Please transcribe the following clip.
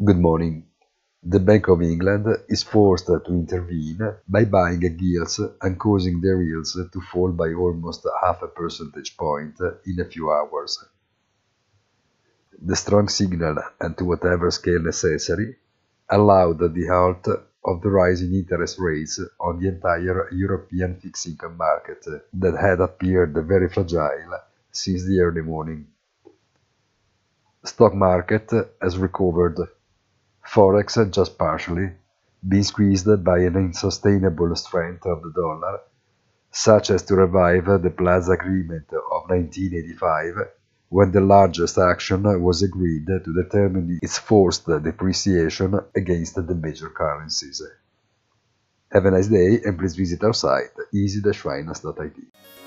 Good morning. The Bank of England is forced to intervene by buying gilts and causing their yields to fall by almost half a percentage point in a few hours. The strong signal, and to whatever scale necessary, allowed the halt of the rising interest rates on the entire European fixed income market that had appeared very fragile since the early morning. Stock market has recovered Forex just partially, been squeezed by an unsustainable strength of the dollar, such as to revive the Plaza Agreement of 1985, when the largest action was agreed to determine its forced depreciation against the major currencies. Have a nice day and please visit our site easy-finance.it.